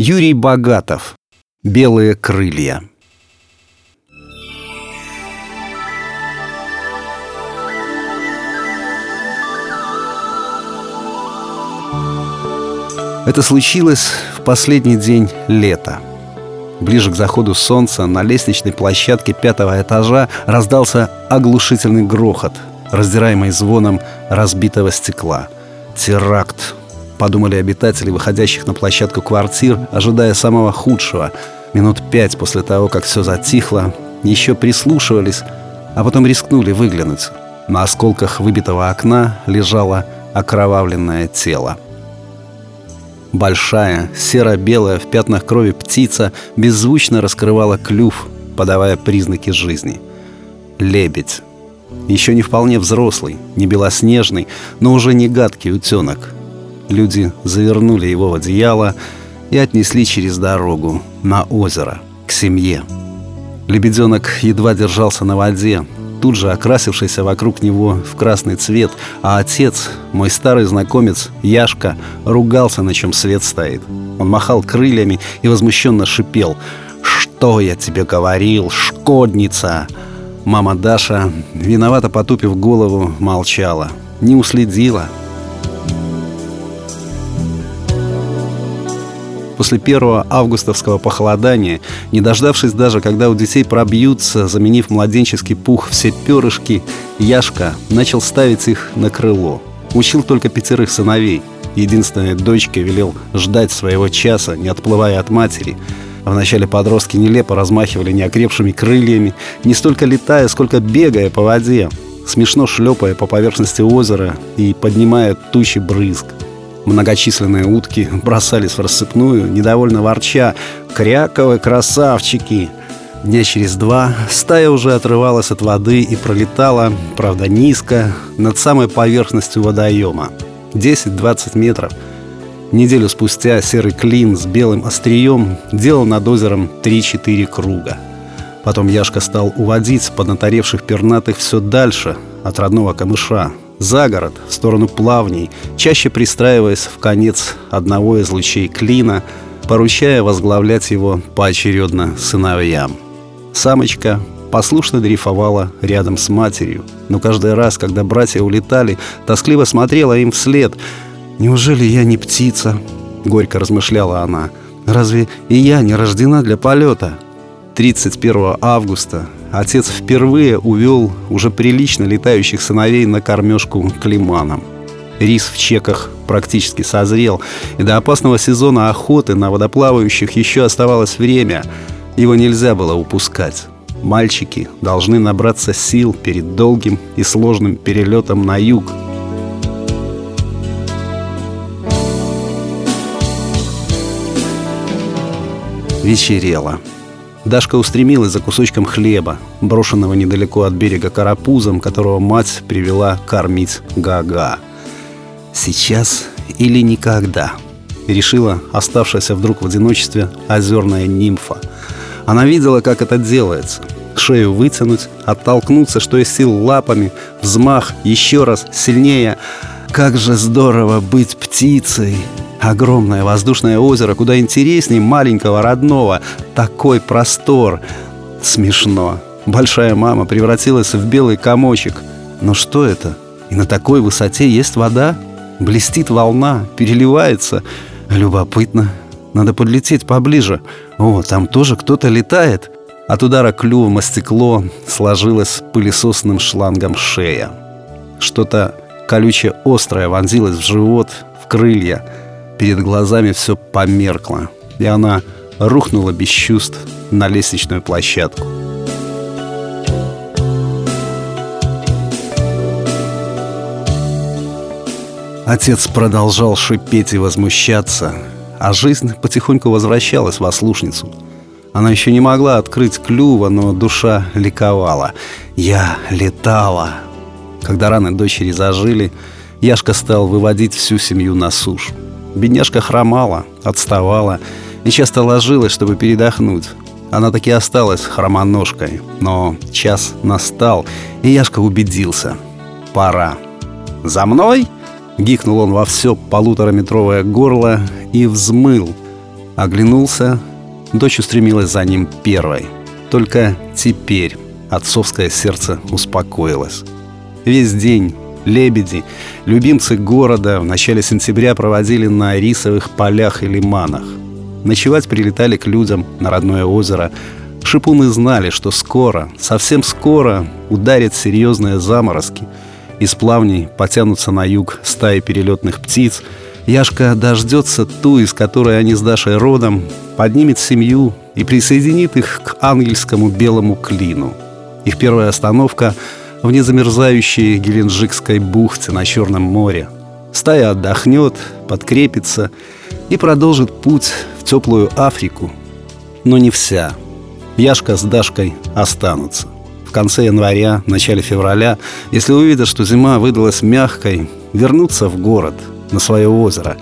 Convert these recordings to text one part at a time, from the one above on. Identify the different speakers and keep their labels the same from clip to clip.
Speaker 1: Юрий Богатов. Белые крылья. Это случилось в последний день лета. Ближе к заходу солнца на лестничной площадке пятого этажа раздался оглушительный грохот, раздираемый звоном разбитого стекла. Теракт, подумали обитатели, выходящих на площадку квартир, ожидая самого худшего. Минут пять после того, как все затихло, еще прислушивались, а потом рискнули выглянуть. На осколках выбитого окна лежало окровавленное тело. Большая, серо-белая в пятнах крови птица беззвучно раскрывала клюв, подавая признаки жизни. Лебедь. Еще не вполне взрослый, не белоснежный, но уже не гадкий утенок. Люди завернули его в одеяло и отнесли через дорогу на озеро, к семье. Лебеденок едва держался на воде, тут же окрасившийся вокруг него в красный цвет, а отец, мой старый знакомец Яшка, ругался, на чем свет стоит. Он махал крыльями и возмущенно шипел «Что я тебе говорил, шкодница!» Мама Даша, виновато потупив голову, молчала. Не уследила – после первого августовского похолодания, не дождавшись даже, когда у детей пробьются, заменив младенческий пух все перышки, Яшка начал ставить их на крыло. Учил только пятерых сыновей. Единственной дочке велел ждать своего часа, не отплывая от матери. А вначале подростки нелепо размахивали неокрепшими крыльями, не столько летая, сколько бегая по воде, смешно шлепая по поверхности озера и поднимая тучи брызг. Многочисленные утки бросались в рассыпную, недовольно ворча «Кряковы красавчики!». Дня через два стая уже отрывалась от воды и пролетала, правда низко, над самой поверхностью водоема. 10-20 метров. Неделю спустя серый клин с белым острием делал над озером 3-4 круга. Потом Яшка стал уводить поднаторевших пернатых все дальше от родного камыша, за город, в сторону плавней, чаще пристраиваясь в конец одного из лучей клина, поручая возглавлять его поочередно сыновьям. Самочка послушно дрейфовала рядом с матерью, но каждый раз, когда братья улетали, тоскливо смотрела им вслед. «Неужели я не птица?» — горько размышляла она. «Разве и я не рождена для полета?» 31 августа отец впервые увел уже прилично летающих сыновей на кормежку к лиманам. Рис в чеках практически созрел, и до опасного сезона охоты на водоплавающих еще оставалось время. Его нельзя было упускать. Мальчики должны набраться сил перед долгим и сложным перелетом на юг. Вечерело. Дашка устремилась за кусочком хлеба, брошенного недалеко от берега карапузом, которого мать привела кормить Гага. «Сейчас или никогда», — решила оставшаяся вдруг в одиночестве озерная нимфа. Она видела, как это делается. Шею вытянуть, оттолкнуться, что из сил лапами, взмах, еще раз, сильнее. Как же здорово быть птицей! Огромное воздушное озеро, куда интереснее маленького родного. Такой простор. Смешно. Большая мама превратилась в белый комочек. Но что это? И на такой высоте есть вода? Блестит волна, переливается. Любопытно. Надо подлететь поближе. О, там тоже кто-то летает. От удара клювом о стекло сложилась пылесосным шлангом шея. Что-то колючее острое вонзилось в живот, в крылья – Перед глазами все померкло, и она рухнула без чувств на лестничную площадку. Отец продолжал шипеть и возмущаться, а жизнь потихоньку возвращалась в ослушницу. Она еще не могла открыть клюва, но душа ликовала. «Я летала!» Когда раны дочери зажили, Яшка стал выводить всю семью на сушу. Бедняжка хромала, отставала и часто ложилась, чтобы передохнуть. Она таки осталась хромоножкой, но час настал, и Яшка убедился. Пора. «За мной!» — гикнул он во все полутораметровое горло и взмыл. Оглянулся, дочь устремилась за ним первой. Только теперь отцовское сердце успокоилось. Весь день лебеди, любимцы города в начале сентября проводили на рисовых полях и лиманах. Ночевать прилетали к людям на родное озеро. Шипуны знали, что скоро, совсем скоро ударят серьезные заморозки. Из плавней потянутся на юг стаи перелетных птиц. Яшка дождется ту, из которой они с Дашей родом, поднимет семью и присоединит их к ангельскому белому клину. Их первая остановка в незамерзающей Геленджикской бухте на Черном море. Стая отдохнет, подкрепится и продолжит путь в теплую Африку. Но не вся. Яшка с Дашкой останутся. В конце января, начале февраля, если увидят, что зима выдалась мягкой, вернутся в город, на свое озеро,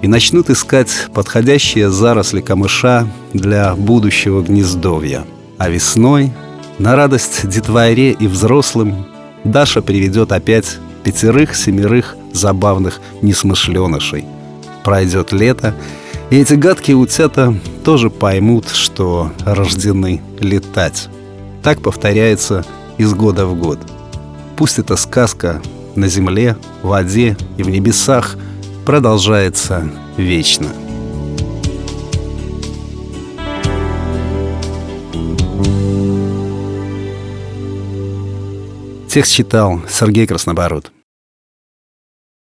Speaker 1: и начнут искать подходящие заросли камыша для будущего гнездовья. А весной на радость детворе и взрослым Даша приведет опять пятерых-семерых забавных несмышленышей. Пройдет лето, и эти гадкие утята тоже поймут, что рождены летать. Так повторяется из года в год. Пусть эта сказка на земле, в воде и в небесах продолжается вечно. Текст читал Сергей Краснобород.